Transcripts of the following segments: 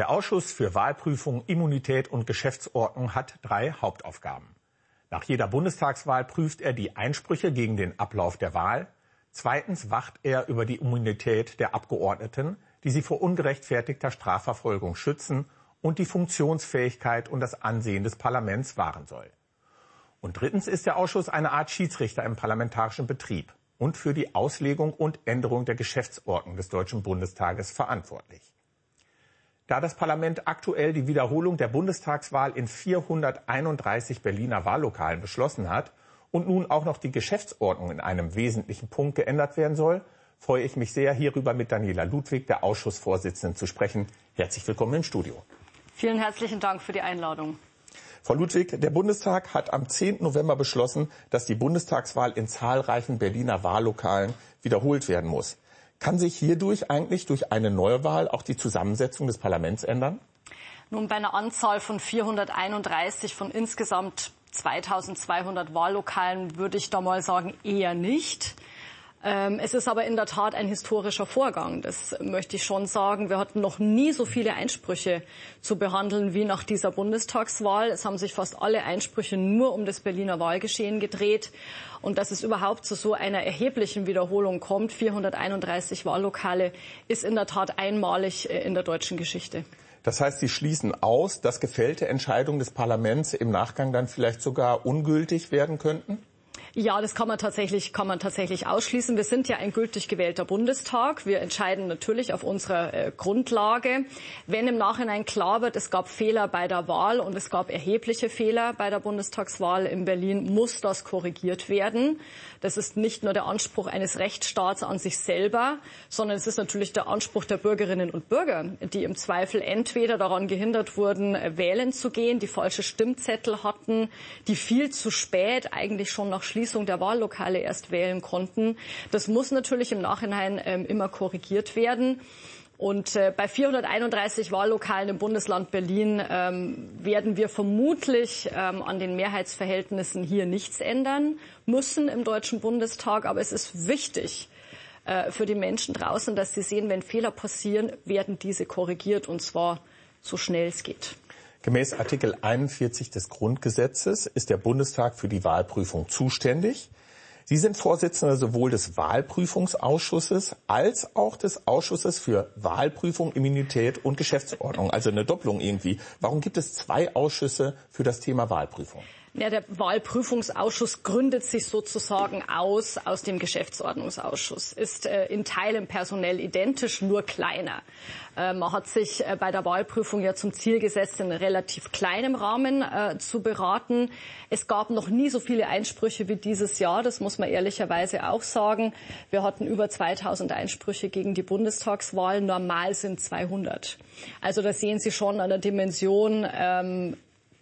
Der Ausschuss für Wahlprüfung, Immunität und Geschäftsordnung hat drei Hauptaufgaben. Nach jeder Bundestagswahl prüft er die Einsprüche gegen den Ablauf der Wahl. Zweitens wacht er über die Immunität der Abgeordneten, die sie vor ungerechtfertigter Strafverfolgung schützen und die Funktionsfähigkeit und das Ansehen des Parlaments wahren soll. Und drittens ist der Ausschuss eine Art Schiedsrichter im parlamentarischen Betrieb und für die Auslegung und Änderung der Geschäftsordnung des Deutschen Bundestages verantwortlich. Da das Parlament aktuell die Wiederholung der Bundestagswahl in 431 Berliner Wahllokalen beschlossen hat und nun auch noch die Geschäftsordnung in einem wesentlichen Punkt geändert werden soll, freue ich mich sehr, hierüber mit Daniela Ludwig, der Ausschussvorsitzenden, zu sprechen. Herzlich willkommen im Studio. Vielen herzlichen Dank für die Einladung. Frau Ludwig, der Bundestag hat am 10. November beschlossen, dass die Bundestagswahl in zahlreichen Berliner Wahllokalen wiederholt werden muss. Kann sich hierdurch eigentlich durch eine Neuwahl auch die Zusammensetzung des Parlaments ändern? Nun, bei einer Anzahl von 431 von insgesamt 2200 Wahllokalen würde ich da mal sagen, eher nicht. Ähm, es ist aber in der Tat ein historischer Vorgang. Das möchte ich schon sagen. Wir hatten noch nie so viele Einsprüche zu behandeln wie nach dieser Bundestagswahl. Es haben sich fast alle Einsprüche nur um das Berliner Wahlgeschehen gedreht. Und dass es überhaupt zu so einer erheblichen Wiederholung kommt, 431 Wahllokale, ist in der Tat einmalig äh, in der deutschen Geschichte. Das heißt, Sie schließen aus, dass gefällte Entscheidungen des Parlaments im Nachgang dann vielleicht sogar ungültig werden könnten? Ja, das kann man tatsächlich, kann man tatsächlich ausschließen. Wir sind ja ein gültig gewählter Bundestag. Wir entscheiden natürlich auf unserer äh, Grundlage. Wenn im Nachhinein klar wird, es gab Fehler bei der Wahl und es gab erhebliche Fehler bei der Bundestagswahl in Berlin, muss das korrigiert werden. Das ist nicht nur der Anspruch eines Rechtsstaats an sich selber, sondern es ist natürlich der Anspruch der Bürgerinnen und Bürger, die im Zweifel entweder daran gehindert wurden, wählen zu gehen, die falsche Stimmzettel hatten, die viel zu spät eigentlich schon nach Schließung Schließung der Wahllokale erst wählen konnten. Das muss natürlich im Nachhinein ähm, immer korrigiert werden. Und äh, bei 431 Wahllokalen im Bundesland Berlin ähm, werden wir vermutlich ähm, an den Mehrheitsverhältnissen hier nichts ändern müssen im Deutschen Bundestag. Aber es ist wichtig äh, für die Menschen draußen, dass sie sehen, wenn Fehler passieren, werden diese korrigiert und zwar so schnell es geht. Gemäß Artikel 41 des Grundgesetzes ist der Bundestag für die Wahlprüfung zuständig. Sie sind Vorsitzender sowohl des Wahlprüfungsausschusses als auch des Ausschusses für Wahlprüfung, Immunität und Geschäftsordnung. Also eine Doppelung irgendwie. Warum gibt es zwei Ausschüsse für das Thema Wahlprüfung? Ja, der Wahlprüfungsausschuss gründet sich sozusagen aus aus dem Geschäftsordnungsausschuss, ist äh, in Teilen personell identisch, nur kleiner. Äh, man hat sich äh, bei der Wahlprüfung ja zum Ziel gesetzt, in relativ kleinem Rahmen äh, zu beraten. Es gab noch nie so viele Einsprüche wie dieses Jahr, das muss man ehrlicherweise auch sagen. Wir hatten über 2000 Einsprüche gegen die Bundestagswahl, normal sind 200. Also da sehen Sie schon an der Dimension, ähm,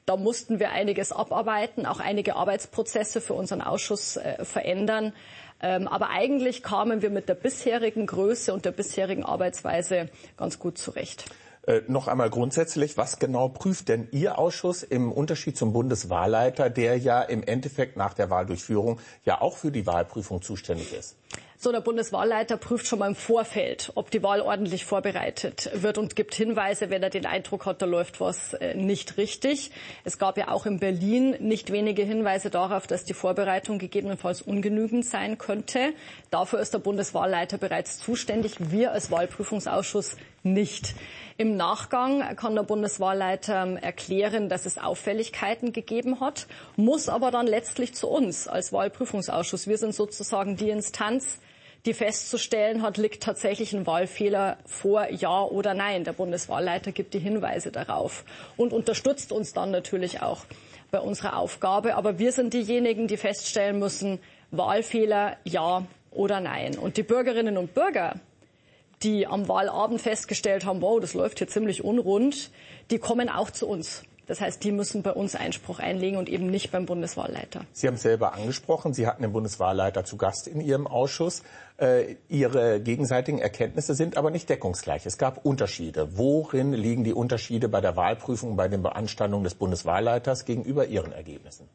da mussten wir einiges abarbeiten, auch einige Arbeitsprozesse für unseren Ausschuss äh, verändern. Ähm, aber eigentlich kamen wir mit der bisherigen Größe und der bisherigen Arbeitsweise ganz gut zurecht. Äh, noch einmal grundsätzlich, was genau prüft denn Ihr Ausschuss im Unterschied zum Bundeswahlleiter, der ja im Endeffekt nach der Wahldurchführung ja auch für die Wahlprüfung zuständig ist? So, der Bundeswahlleiter prüft schon mal im Vorfeld, ob die Wahl ordentlich vorbereitet wird und gibt Hinweise, wenn er den Eindruck hat, da läuft was äh, nicht richtig. Es gab ja auch in Berlin nicht wenige Hinweise darauf, dass die Vorbereitung gegebenenfalls ungenügend sein könnte. Dafür ist der Bundeswahlleiter bereits zuständig, wir als Wahlprüfungsausschuss nicht. Im Nachgang kann der Bundeswahlleiter ähm, erklären, dass es Auffälligkeiten gegeben hat, muss aber dann letztlich zu uns als Wahlprüfungsausschuss. Wir sind sozusagen die Instanz, die festzustellen hat, liegt tatsächlich ein Wahlfehler vor, ja oder nein. Der Bundeswahlleiter gibt die Hinweise darauf und unterstützt uns dann natürlich auch bei unserer Aufgabe. Aber wir sind diejenigen, die feststellen müssen, Wahlfehler, ja oder nein. Und die Bürgerinnen und Bürger, die am Wahlabend festgestellt haben, wow, das läuft hier ziemlich unrund, die kommen auch zu uns. Das heißt, die müssen bei uns Einspruch einlegen und eben nicht beim Bundeswahlleiter. Sie haben es selber angesprochen. Sie hatten den Bundeswahlleiter zu Gast in Ihrem Ausschuss. Äh, ihre gegenseitigen Erkenntnisse sind aber nicht deckungsgleich. Es gab Unterschiede. Worin liegen die Unterschiede bei der Wahlprüfung, bei den Beanstandungen des Bundeswahlleiters gegenüber Ihren Ergebnissen?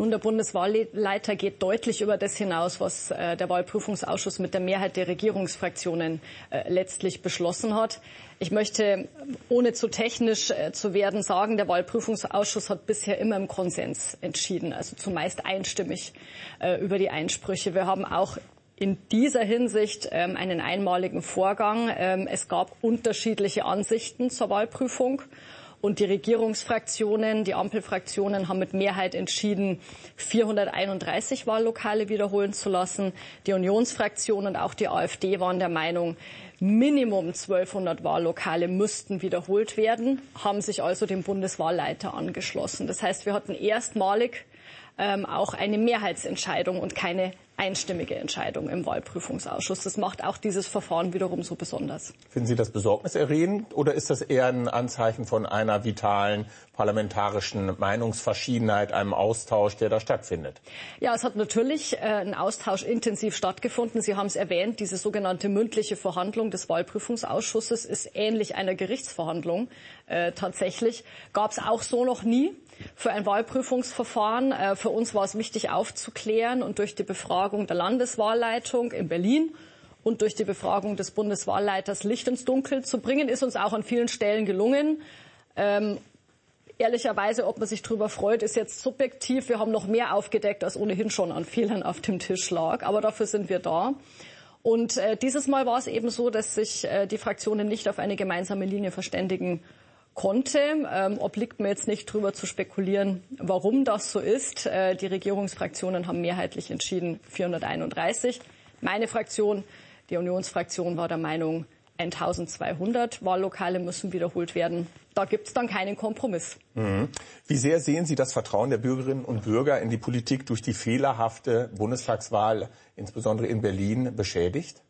Nun, der Bundeswahlleiter geht deutlich über das hinaus, was äh, der Wahlprüfungsausschuss mit der Mehrheit der Regierungsfraktionen äh, letztlich beschlossen hat. Ich möchte, ohne zu technisch äh, zu werden, sagen, der Wahlprüfungsausschuss hat bisher immer im Konsens entschieden, also zumeist einstimmig äh, über die Einsprüche. Wir haben auch in dieser Hinsicht ähm, einen einmaligen Vorgang. Ähm, es gab unterschiedliche Ansichten zur Wahlprüfung. Und die Regierungsfraktionen, die Ampelfraktionen haben mit Mehrheit entschieden, 431 Wahllokale wiederholen zu lassen. Die Unionsfraktion und auch die AfD waren der Meinung, Minimum 1200 Wahllokale müssten wiederholt werden, haben sich also dem Bundeswahlleiter angeschlossen. Das heißt, wir hatten erstmalig ähm, auch eine Mehrheitsentscheidung und keine einstimmige Entscheidung im Wahlprüfungsausschuss. Das macht auch dieses Verfahren wiederum so besonders. Finden Sie das besorgniserregend oder ist das eher ein Anzeichen von einer vitalen parlamentarischen Meinungsverschiedenheit, einem Austausch, der da stattfindet? Ja, es hat natürlich äh, ein Austausch intensiv stattgefunden. Sie haben es erwähnt, diese sogenannte mündliche Verhandlung des Wahlprüfungsausschusses ist ähnlich einer Gerichtsverhandlung äh, tatsächlich. Gab es auch so noch nie für ein Wahlprüfungsverfahren. Äh, für uns war es wichtig aufzuklären und durch die Befragung der Landeswahlleitung in Berlin und durch die Befragung des Bundeswahlleiters Licht ins Dunkel zu bringen, ist uns auch an vielen Stellen gelungen. Ähm, ehrlicherweise, ob man sich darüber freut, ist jetzt subjektiv. Wir haben noch mehr aufgedeckt, als ohnehin schon an Fehlern auf dem Tisch lag. Aber dafür sind wir da. Und äh, dieses Mal war es eben so, dass sich äh, die Fraktionen nicht auf eine gemeinsame Linie verständigen konnte. Ähm, obliegt mir jetzt nicht darüber zu spekulieren, warum das so ist. Äh, die Regierungsfraktionen haben mehrheitlich entschieden 431. Meine Fraktion, die Unionsfraktion, war der Meinung, 1200 Wahllokale müssen wiederholt werden. Da gibt es dann keinen Kompromiss. Mhm. Wie sehr sehen Sie das Vertrauen der Bürgerinnen und Bürger in die Politik durch die fehlerhafte Bundestagswahl, insbesondere in Berlin, beschädigt?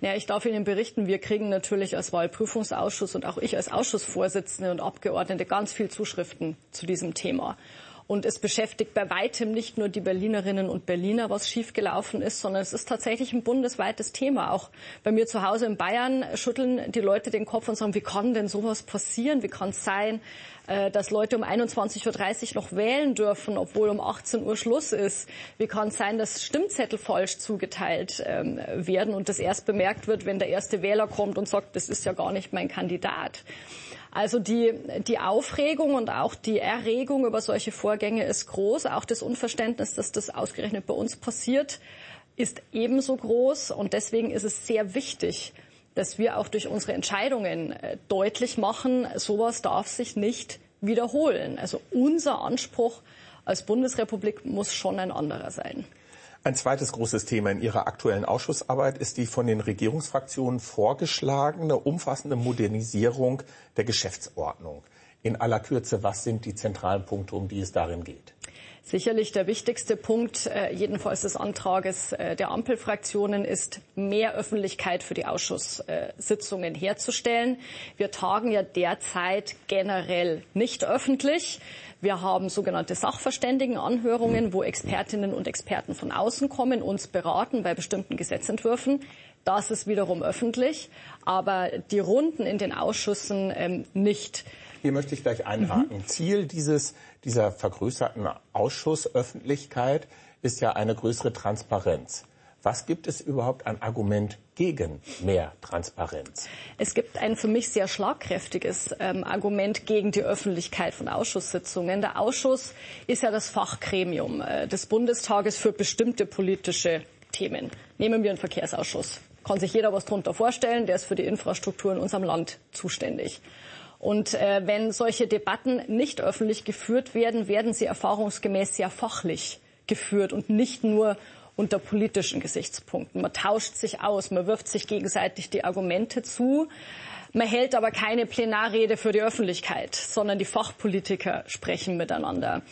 Ja, ich darf Ihnen berichten, wir kriegen natürlich als Wahlprüfungsausschuss und auch ich als Ausschussvorsitzende und Abgeordnete ganz viel Zuschriften zu diesem Thema. Und es beschäftigt bei weitem nicht nur die Berlinerinnen und Berliner, was schiefgelaufen ist, sondern es ist tatsächlich ein bundesweites Thema. Auch bei mir zu Hause in Bayern schütteln die Leute den Kopf und sagen, wie kann denn sowas passieren? Wie kann es sein, äh, dass Leute um 21.30 Uhr noch wählen dürfen, obwohl um 18 Uhr Schluss ist? Wie kann es sein, dass Stimmzettel falsch zugeteilt ähm, werden und das erst bemerkt wird, wenn der erste Wähler kommt und sagt, das ist ja gar nicht mein Kandidat? Also die, die Aufregung und auch die Erregung über solche Vorgänge ist groß. Auch das Unverständnis, dass das ausgerechnet bei uns passiert, ist ebenso groß. Und deswegen ist es sehr wichtig, dass wir auch durch unsere Entscheidungen äh, deutlich machen, sowas darf sich nicht wiederholen. Also unser Anspruch als Bundesrepublik muss schon ein anderer sein. Ein zweites großes Thema in Ihrer aktuellen Ausschussarbeit ist die von den Regierungsfraktionen vorgeschlagene umfassende Modernisierung der Geschäftsordnung. In aller Kürze, was sind die zentralen Punkte, um die es darin geht? Sicherlich der wichtigste Punkt, äh, jedenfalls des Antrages äh, der Ampelfraktionen, ist mehr Öffentlichkeit für die Ausschusssitzungen herzustellen. Wir tagen ja derzeit generell nicht öffentlich. Wir haben sogenannte Sachverständigenanhörungen, wo Expertinnen und Experten von außen kommen, uns beraten bei bestimmten Gesetzentwürfen. Das ist wiederum öffentlich, aber die Runden in den Ausschüssen ähm, nicht. Hier möchte ich gleich einhaken. Mhm. Ziel dieses, dieser vergrößerten Ausschussöffentlichkeit ist ja eine größere Transparenz. Was gibt es überhaupt an Argument gegen mehr Transparenz? Es gibt ein für mich sehr schlagkräftiges ähm, Argument gegen die Öffentlichkeit von Ausschusssitzungen. Der Ausschuss ist ja das Fachgremium äh, des Bundestages für bestimmte politische Themen. Nehmen wir einen Verkehrsausschuss. Kann sich jeder was darunter vorstellen. Der ist für die Infrastruktur in unserem Land zuständig. Und äh, wenn solche Debatten nicht öffentlich geführt werden, werden sie erfahrungsgemäß sehr fachlich geführt und nicht nur unter politischen Gesichtspunkten. Man tauscht sich aus, man wirft sich gegenseitig die Argumente zu. Man hält aber keine Plenarrede für die Öffentlichkeit, sondern die Fachpolitiker sprechen miteinander.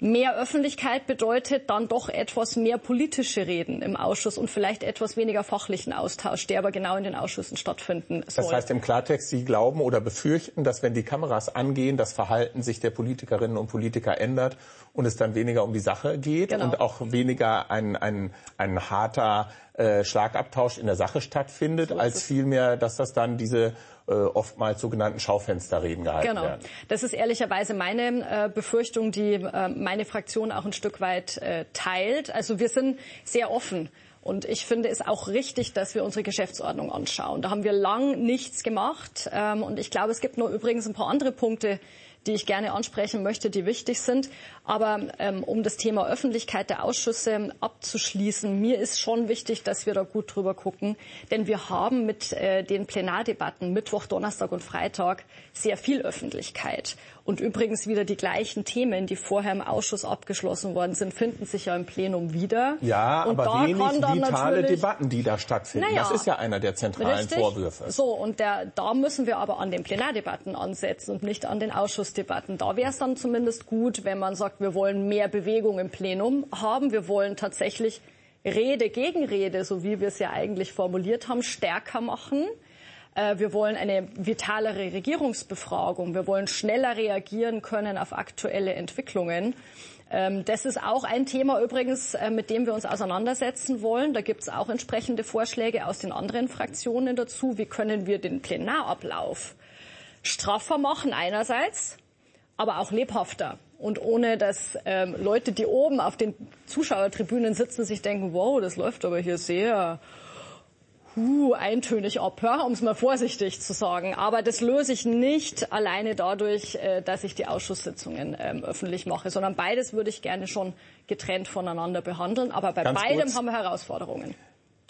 Mehr Öffentlichkeit bedeutet dann doch etwas mehr politische Reden im Ausschuss und vielleicht etwas weniger fachlichen Austausch, der aber genau in den Ausschüssen stattfinden soll. Das heißt im Klartext, Sie glauben oder befürchten, dass wenn die Kameras angehen, das Verhalten sich der Politikerinnen und Politiker ändert und es dann weniger um die Sache geht genau. und auch weniger ein, ein, ein harter äh, Schlagabtausch in der Sache stattfindet, so als vielmehr, dass das dann diese äh, oftmals sogenannten Schaufensterreden gehalten genau. werden. Das ist ehrlicherweise meine äh, Befürchtung, die äh, meine Fraktion auch ein Stück weit äh, teilt. Also wir sind sehr offen. Und ich finde es auch richtig, dass wir unsere Geschäftsordnung anschauen. Da haben wir lang nichts gemacht. Ähm, und ich glaube, es gibt nur übrigens ein paar andere Punkte, die ich gerne ansprechen möchte, die wichtig sind. Aber ähm, um das Thema Öffentlichkeit der Ausschüsse abzuschließen, mir ist schon wichtig, dass wir da gut drüber gucken. Denn wir haben mit äh, den Plenardebatten Mittwoch, Donnerstag und Freitag sehr viel Öffentlichkeit. Und übrigens wieder die gleichen Themen, die vorher im Ausschuss abgeschlossen worden sind, finden sich ja im Plenum wieder. Ja, und aber wenig vitale Debatten, die da stattfinden. Naja, das ist ja einer der zentralen richtig. Vorwürfe. So, und der, da müssen wir aber an den Plenardebatten ansetzen und nicht an den Ausschussdebatten. Da wäre es dann zumindest gut, wenn man sagt, wir wollen mehr Bewegung im Plenum haben. Wir wollen tatsächlich Rede gegen Rede, so wie wir es ja eigentlich formuliert haben, stärker machen. Äh, wir wollen eine vitalere Regierungsbefragung. Wir wollen schneller reagieren können auf aktuelle Entwicklungen. Ähm, das ist auch ein Thema übrigens, äh, mit dem wir uns auseinandersetzen wollen. Da gibt es auch entsprechende Vorschläge aus den anderen Fraktionen dazu. Wie können wir den Plenarablauf straffer machen einerseits, aber auch lebhafter. Und ohne dass ähm, Leute, die oben auf den Zuschauertribünen sitzen, sich denken, wow, das läuft aber hier sehr huh, eintönig ab, ja, um es mal vorsichtig zu sagen. Aber das löse ich nicht alleine dadurch, äh, dass ich die Ausschusssitzungen ähm, öffentlich mache, sondern beides würde ich gerne schon getrennt voneinander behandeln. Aber bei Ganz beidem kurz. haben wir Herausforderungen.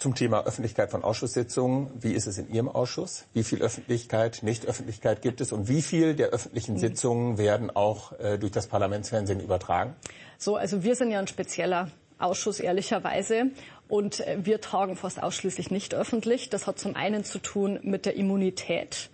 Zum Thema Öffentlichkeit von Ausschusssitzungen. Wie ist es in Ihrem Ausschuss? Wie viel Öffentlichkeit, Nichtöffentlichkeit gibt es? Und wie viel der öffentlichen mhm. Sitzungen werden auch äh, durch das Parlamentsfernsehen übertragen? So, also wir sind ja ein spezieller Ausschuss ehrlicherweise. Und äh, wir tagen fast ausschließlich nicht öffentlich. Das hat zum einen zu tun mit der Immunität.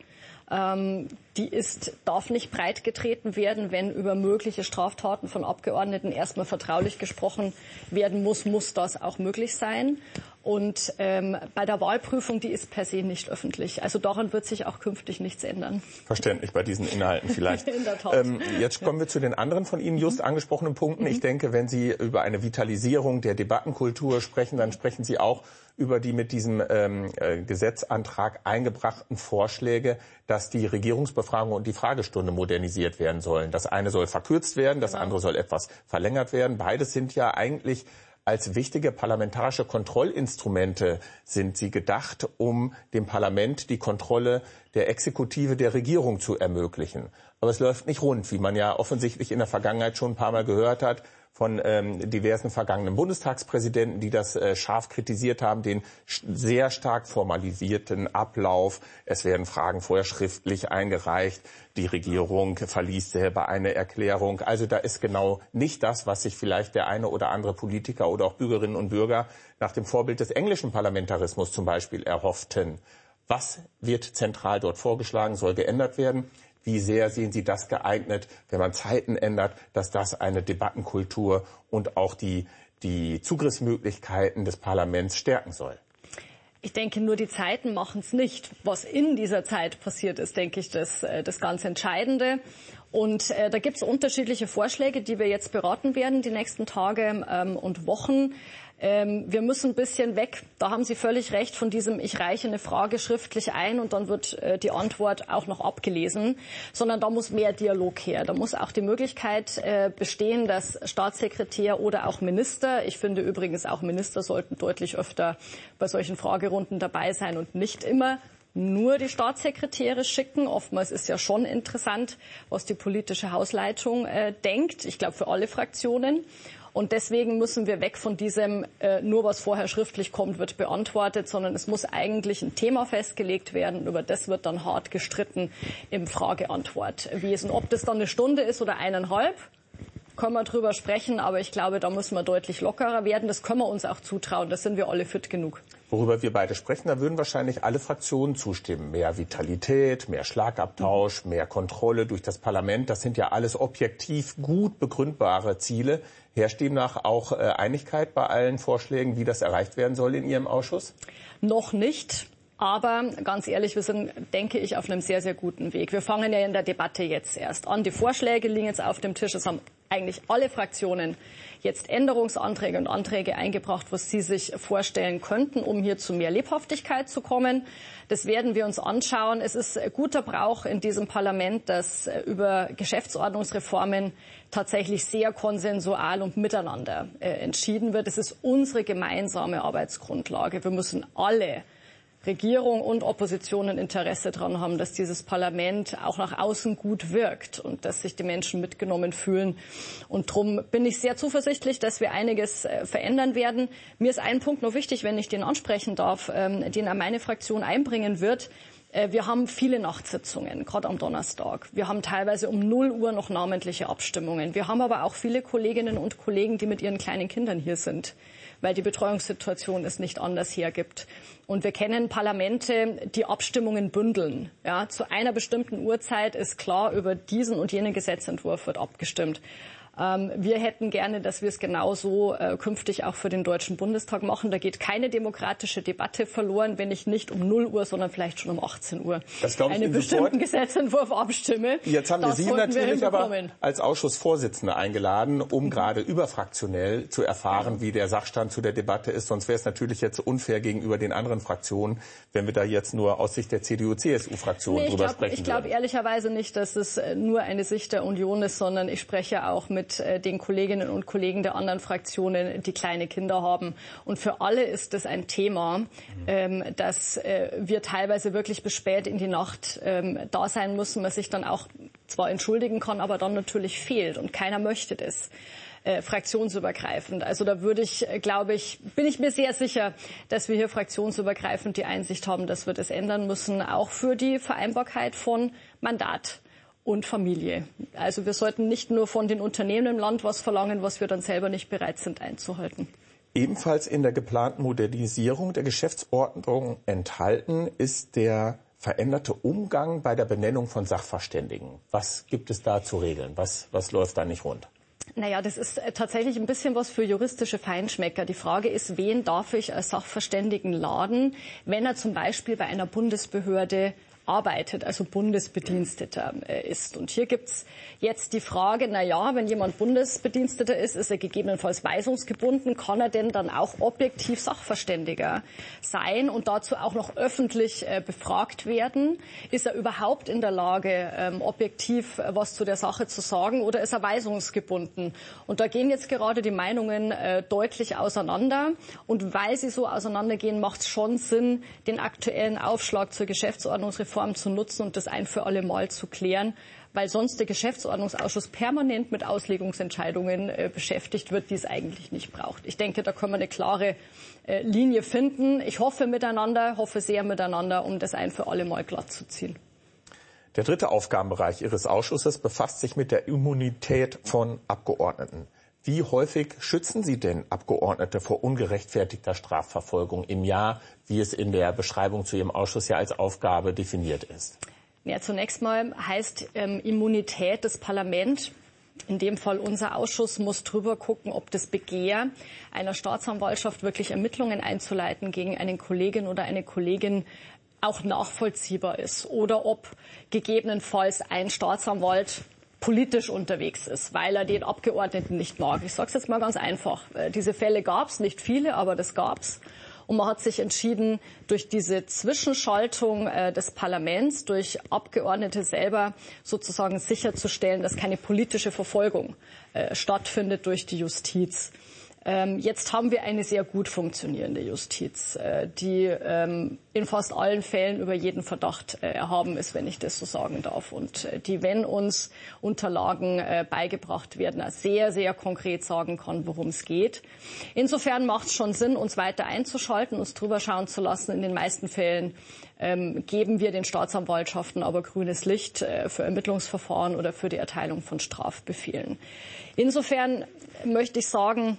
Ähm, die ist, darf nicht breit getreten werden, wenn über mögliche Straftaten von Abgeordneten erstmal vertraulich gesprochen werden muss, muss das auch möglich sein. Und ähm, bei der Wahlprüfung, die ist per se nicht öffentlich. Also daran wird sich auch künftig nichts ändern. Verständlich bei diesen Inhalten vielleicht. In. Ähm, jetzt kommen wir zu den anderen von Ihnen just angesprochenen Punkten. Ich mhm. denke, wenn Sie über eine Vitalisierung der Debattenkultur sprechen, dann sprechen Sie auch über die mit diesem ähm, äh, Gesetzantrag eingebrachten Vorschläge, dass die Regierungsbefragung und die Fragestunde modernisiert werden sollen. Das eine soll verkürzt werden, das genau. andere soll etwas verlängert werden. Beides sind ja eigentlich als wichtige parlamentarische Kontrollinstrumente sind sie gedacht, um dem Parlament die Kontrolle der Exekutive der Regierung zu ermöglichen. Aber es läuft nicht rund, wie man ja offensichtlich in der Vergangenheit schon ein paar Mal gehört hat von ähm, diversen vergangenen Bundestagspräsidenten, die das äh, scharf kritisiert haben, den sehr stark formalisierten Ablauf. Es werden Fragen vorher schriftlich eingereicht. Die Regierung verliest selber eine Erklärung. Also da ist genau nicht das, was sich vielleicht der eine oder andere Politiker oder auch Bürgerinnen und Bürger nach dem Vorbild des englischen Parlamentarismus zum Beispiel erhofften. Was wird zentral dort vorgeschlagen, soll geändert werden? Wie sehr sehen Sie das geeignet, wenn man Zeiten ändert, dass das eine Debattenkultur und auch die, die Zugriffsmöglichkeiten des Parlaments stärken soll? Ich denke, nur die Zeiten machen es nicht. Was in dieser Zeit passiert ist, denke ich, das, äh, das ganz Entscheidende. Und äh, da gibt es unterschiedliche Vorschläge, die wir jetzt beraten werden die nächsten Tage ähm, und Wochen. Ähm, wir müssen ein bisschen weg, da haben Sie völlig recht, von diesem, ich reiche eine Frage schriftlich ein und dann wird äh, die Antwort auch noch abgelesen, sondern da muss mehr Dialog her. Da muss auch die Möglichkeit äh, bestehen, dass Staatssekretär oder auch Minister, ich finde übrigens auch Minister sollten deutlich öfter bei solchen Fragerunden dabei sein und nicht immer nur die Staatssekretäre schicken. Oftmals ist ja schon interessant, was die politische Hausleitung äh, denkt. Ich glaube für alle Fraktionen. Und deswegen müssen wir weg von diesem, äh, nur was vorher schriftlich kommt, wird beantwortet, sondern es muss eigentlich ein Thema festgelegt werden. Über das wird dann hart gestritten im Frage-Antwort-Wesen. Ob das dann eine Stunde ist oder eineinhalb, können wir drüber sprechen, aber ich glaube, da müssen wir deutlich lockerer werden. Das können wir uns auch zutrauen. Da sind wir alle fit genug. Worüber wir beide sprechen, da würden wahrscheinlich alle Fraktionen zustimmen. Mehr Vitalität, mehr Schlagabtausch, mehr Kontrolle durch das Parlament. Das sind ja alles objektiv gut begründbare Ziele. Herrscht demnach auch äh, Einigkeit bei allen Vorschlägen, wie das erreicht werden soll in Ihrem Ausschuss? Noch nicht. Aber ganz ehrlich, wir sind, denke ich, auf einem sehr, sehr guten Weg. Wir fangen ja in der Debatte jetzt erst an. Die Vorschläge liegen jetzt auf dem Tisch. Es haben eigentlich alle Fraktionen jetzt Änderungsanträge und Anträge eingebracht, was sie sich vorstellen könnten, um hier zu mehr Lebhaftigkeit zu kommen. Das werden wir uns anschauen. Es ist guter Brauch in diesem Parlament, dass über Geschäftsordnungsreformen tatsächlich sehr konsensual und miteinander äh, entschieden wird. Es ist unsere gemeinsame Arbeitsgrundlage. Wir müssen alle Regierung und Opposition ein Interesse daran haben, dass dieses Parlament auch nach außen gut wirkt und dass sich die Menschen mitgenommen fühlen. Und darum bin ich sehr zuversichtlich, dass wir einiges äh, verändern werden. Mir ist ein Punkt noch wichtig, wenn ich den ansprechen darf, ähm, den meine Fraktion einbringen wird. Äh, wir haben viele Nachtsitzungen, gerade am Donnerstag. Wir haben teilweise um 0 Uhr noch namentliche Abstimmungen. Wir haben aber auch viele Kolleginnen und Kollegen, die mit ihren kleinen Kindern hier sind weil die Betreuungssituation es nicht anders hergibt. Und wir kennen Parlamente, die Abstimmungen bündeln. Ja, zu einer bestimmten Uhrzeit ist klar, über diesen und jenen Gesetzentwurf wird abgestimmt. Ähm, wir hätten gerne, dass wir es genauso äh, künftig auch für den Deutschen Bundestag machen. Da geht keine demokratische Debatte verloren, wenn ich nicht um 0 Uhr, sondern vielleicht schon um 18 Uhr einen bestimmten Gesetzentwurf abstimme. Jetzt haben wir Sie natürlich wir aber als Ausschussvorsitzende eingeladen, um gerade überfraktionell zu erfahren, wie der Sachstand zu der Debatte ist. Sonst wäre es natürlich jetzt unfair gegenüber den anderen Fraktionen, wenn wir da jetzt nur aus Sicht der CDU-CSU-Fraktion nee, drüber glaub, sprechen. Ich glaube ehrlicherweise nicht, dass es äh, nur eine Sicht der Union ist, sondern ich spreche auch mit mit äh, den Kolleginnen und Kollegen der anderen Fraktionen, die kleine Kinder haben. Und für alle ist das ein Thema, ähm, dass äh, wir teilweise wirklich bis spät in die Nacht ähm, da sein müssen, man sich dann auch zwar entschuldigen kann, aber dann natürlich fehlt. Und keiner möchte das. Äh, fraktionsübergreifend. Also da würde ich, glaube ich, bin ich mir sehr sicher, dass wir hier fraktionsübergreifend die Einsicht haben, dass wir das ändern müssen, auch für die Vereinbarkeit von Mandat und Familie. Also wir sollten nicht nur von den Unternehmen im Land was verlangen, was wir dann selber nicht bereit sind einzuhalten. Ebenfalls in der geplanten Modernisierung der Geschäftsordnung enthalten ist der veränderte Umgang bei der Benennung von Sachverständigen. Was gibt es da zu regeln? Was, was läuft da nicht rund? Naja, das ist äh, tatsächlich ein bisschen was für juristische Feinschmecker. Die Frage ist, wen darf ich als Sachverständigen laden, wenn er zum Beispiel bei einer Bundesbehörde arbeitet, also Bundesbediensteter äh, ist. Und hier gibt's jetzt die Frage, na ja, wenn jemand Bundesbediensteter ist, ist er gegebenenfalls weisungsgebunden, kann er denn dann auch objektiv Sachverständiger sein und dazu auch noch öffentlich äh, befragt werden? Ist er überhaupt in der Lage, ähm, objektiv äh, was zu der Sache zu sagen oder ist er weisungsgebunden? Und da gehen jetzt gerade die Meinungen deutlich auseinander. Und weil sie so auseinandergehen, macht es schon Sinn, den aktuellen Aufschlag zur Geschäftsordnungsreform Form zu nutzen und das ein für alle Mal zu klären, weil sonst der Geschäftsordnungsausschuss permanent mit Auslegungsentscheidungen äh, beschäftigt wird, die es eigentlich nicht braucht. Ich denke, da können wir eine klare äh, Linie finden. Ich hoffe miteinander, hoffe sehr miteinander, um das ein für alle Mal glatt zu ziehen. Der dritte Aufgabenbereich Ihres Ausschusses befasst sich mit der Immunität von Abgeordneten. Wie häufig schützen Sie denn Abgeordnete vor ungerechtfertigter Strafverfolgung im Jahr, wie es in der Beschreibung zu Ihrem Ausschuss ja als Aufgabe definiert ist? Ja, zunächst mal heißt ähm, Immunität des Parlaments in dem Fall unser Ausschuss muss drüber gucken, ob das Begehr einer Staatsanwaltschaft wirklich Ermittlungen einzuleiten gegen einen Kollegen oder eine Kollegin auch nachvollziehbar ist oder ob gegebenenfalls ein Staatsanwalt politisch unterwegs ist, weil er den Abgeordneten nicht mag. Ich sage es jetzt mal ganz einfach. Äh, diese Fälle gab es, nicht viele, aber das gab es. Und man hat sich entschieden, durch diese Zwischenschaltung äh, des Parlaments, durch Abgeordnete selber sozusagen sicherzustellen, dass keine politische Verfolgung äh, stattfindet durch die Justiz. Ähm, jetzt haben wir eine sehr gut funktionierende Justiz, äh, die ähm, in fast allen Fällen über jeden Verdacht äh, erhaben ist, wenn ich das so sagen darf. Und äh, die, wenn uns Unterlagen beigebracht werden, sehr, sehr konkret sagen kann, worum es geht. Insofern macht es schon Sinn, uns weiter einzuschalten, uns drüber schauen zu lassen. In den meisten Fällen ähm, geben wir den Staatsanwaltschaften aber grünes Licht für Ermittlungsverfahren oder für die Erteilung von Strafbefehlen. Insofern möchte ich sagen,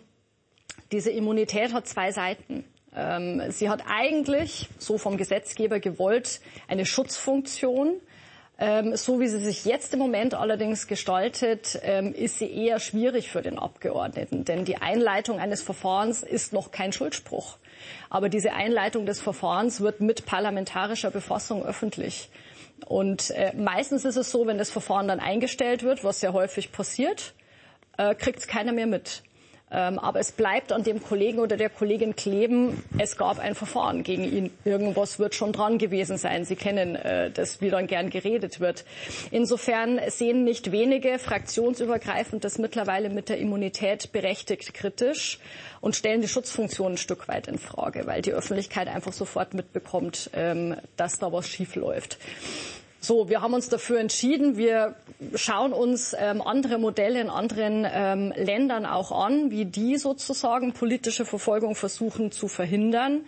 diese Immunität hat zwei Seiten. Ähm, sie hat eigentlich, so vom Gesetzgeber gewollt, eine Schutzfunktion. Ähm, so wie sie sich jetzt im Moment allerdings gestaltet, ähm, ist sie eher schwierig für den Abgeordneten. Denn die Einleitung eines Verfahrens ist noch kein Schuldspruch. Aber diese Einleitung des Verfahrens wird mit parlamentarischer Befassung öffentlich. Und äh, meistens ist es so, wenn das Verfahren dann eingestellt wird, was sehr häufig passiert, äh, kriegt es keiner mehr mit. Ähm, aber es bleibt an dem Kollegen oder der Kollegin kleben, es gab ein Verfahren gegen ihn. Irgendwas wird schon dran gewesen sein. Sie kennen äh, das, wie dann gern geredet wird. Insofern sehen nicht wenige fraktionsübergreifend das mittlerweile mit der Immunität berechtigt kritisch und stellen die Schutzfunktion ein Stück weit in Frage, weil die Öffentlichkeit einfach sofort mitbekommt, ähm, dass da was schief läuft. So, wir haben uns dafür entschieden. Wir schauen uns ähm, andere Modelle in anderen ähm, Ländern auch an, wie die sozusagen politische Verfolgung versuchen zu verhindern.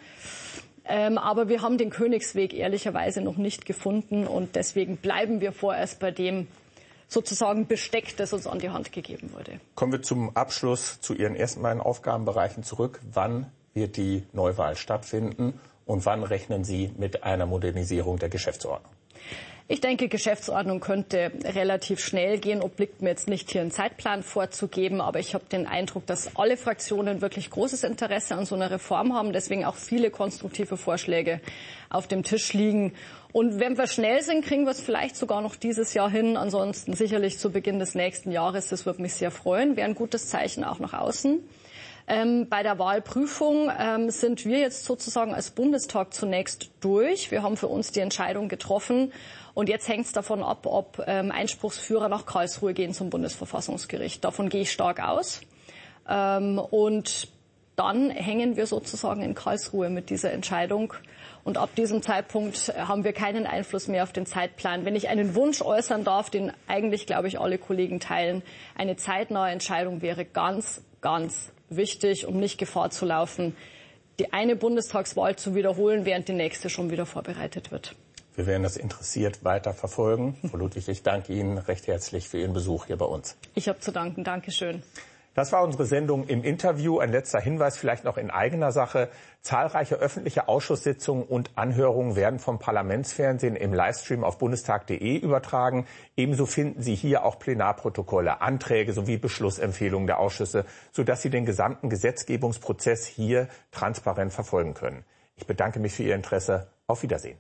Ähm, aber wir haben den Königsweg ehrlicherweise noch nicht gefunden und deswegen bleiben wir vorerst bei dem sozusagen Besteck, das uns an die Hand gegeben wurde. Kommen wir zum Abschluss zu Ihren ersten beiden Aufgabenbereichen zurück. Wann wird die Neuwahl stattfinden und wann rechnen Sie mit einer Modernisierung der Geschäftsordnung? Ich denke, Geschäftsordnung könnte relativ schnell gehen, obliegt mir jetzt nicht hier einen Zeitplan vorzugeben, aber ich habe den Eindruck, dass alle Fraktionen wirklich großes Interesse an so einer Reform haben, deswegen auch viele konstruktive Vorschläge auf dem Tisch liegen. Und wenn wir schnell sind, kriegen wir es vielleicht sogar noch dieses Jahr hin. Ansonsten sicherlich zu Beginn des nächsten Jahres. Das würde mich sehr freuen. Wäre ein gutes Zeichen auch nach außen. Ähm, bei der Wahlprüfung ähm, sind wir jetzt sozusagen als Bundestag zunächst durch. Wir haben für uns die Entscheidung getroffen. Und jetzt hängt es davon ab, ob ähm, Einspruchsführer nach Karlsruhe gehen zum Bundesverfassungsgericht. Davon gehe ich stark aus. Ähm, und dann hängen wir sozusagen in Karlsruhe mit dieser Entscheidung. Und ab diesem Zeitpunkt haben wir keinen Einfluss mehr auf den Zeitplan. Wenn ich einen Wunsch äußern darf, den eigentlich, glaube ich, alle Kollegen teilen, eine zeitnahe Entscheidung wäre ganz, ganz wichtig, um nicht Gefahr zu laufen, die eine Bundestagswahl zu wiederholen, während die nächste schon wieder vorbereitet wird. Wir werden das interessiert weiter verfolgen. Frau Ludwig, ich danke Ihnen recht herzlich für Ihren Besuch hier bei uns. Ich habe zu danken. Dankeschön. Das war unsere Sendung im Interview. Ein letzter Hinweis vielleicht noch in eigener Sache. Zahlreiche öffentliche Ausschusssitzungen und Anhörungen werden vom Parlamentsfernsehen im Livestream auf bundestag.de übertragen. Ebenso finden Sie hier auch Plenarprotokolle, Anträge sowie Beschlussempfehlungen der Ausschüsse, sodass Sie den gesamten Gesetzgebungsprozess hier transparent verfolgen können. Ich bedanke mich für Ihr Interesse. Auf Wiedersehen.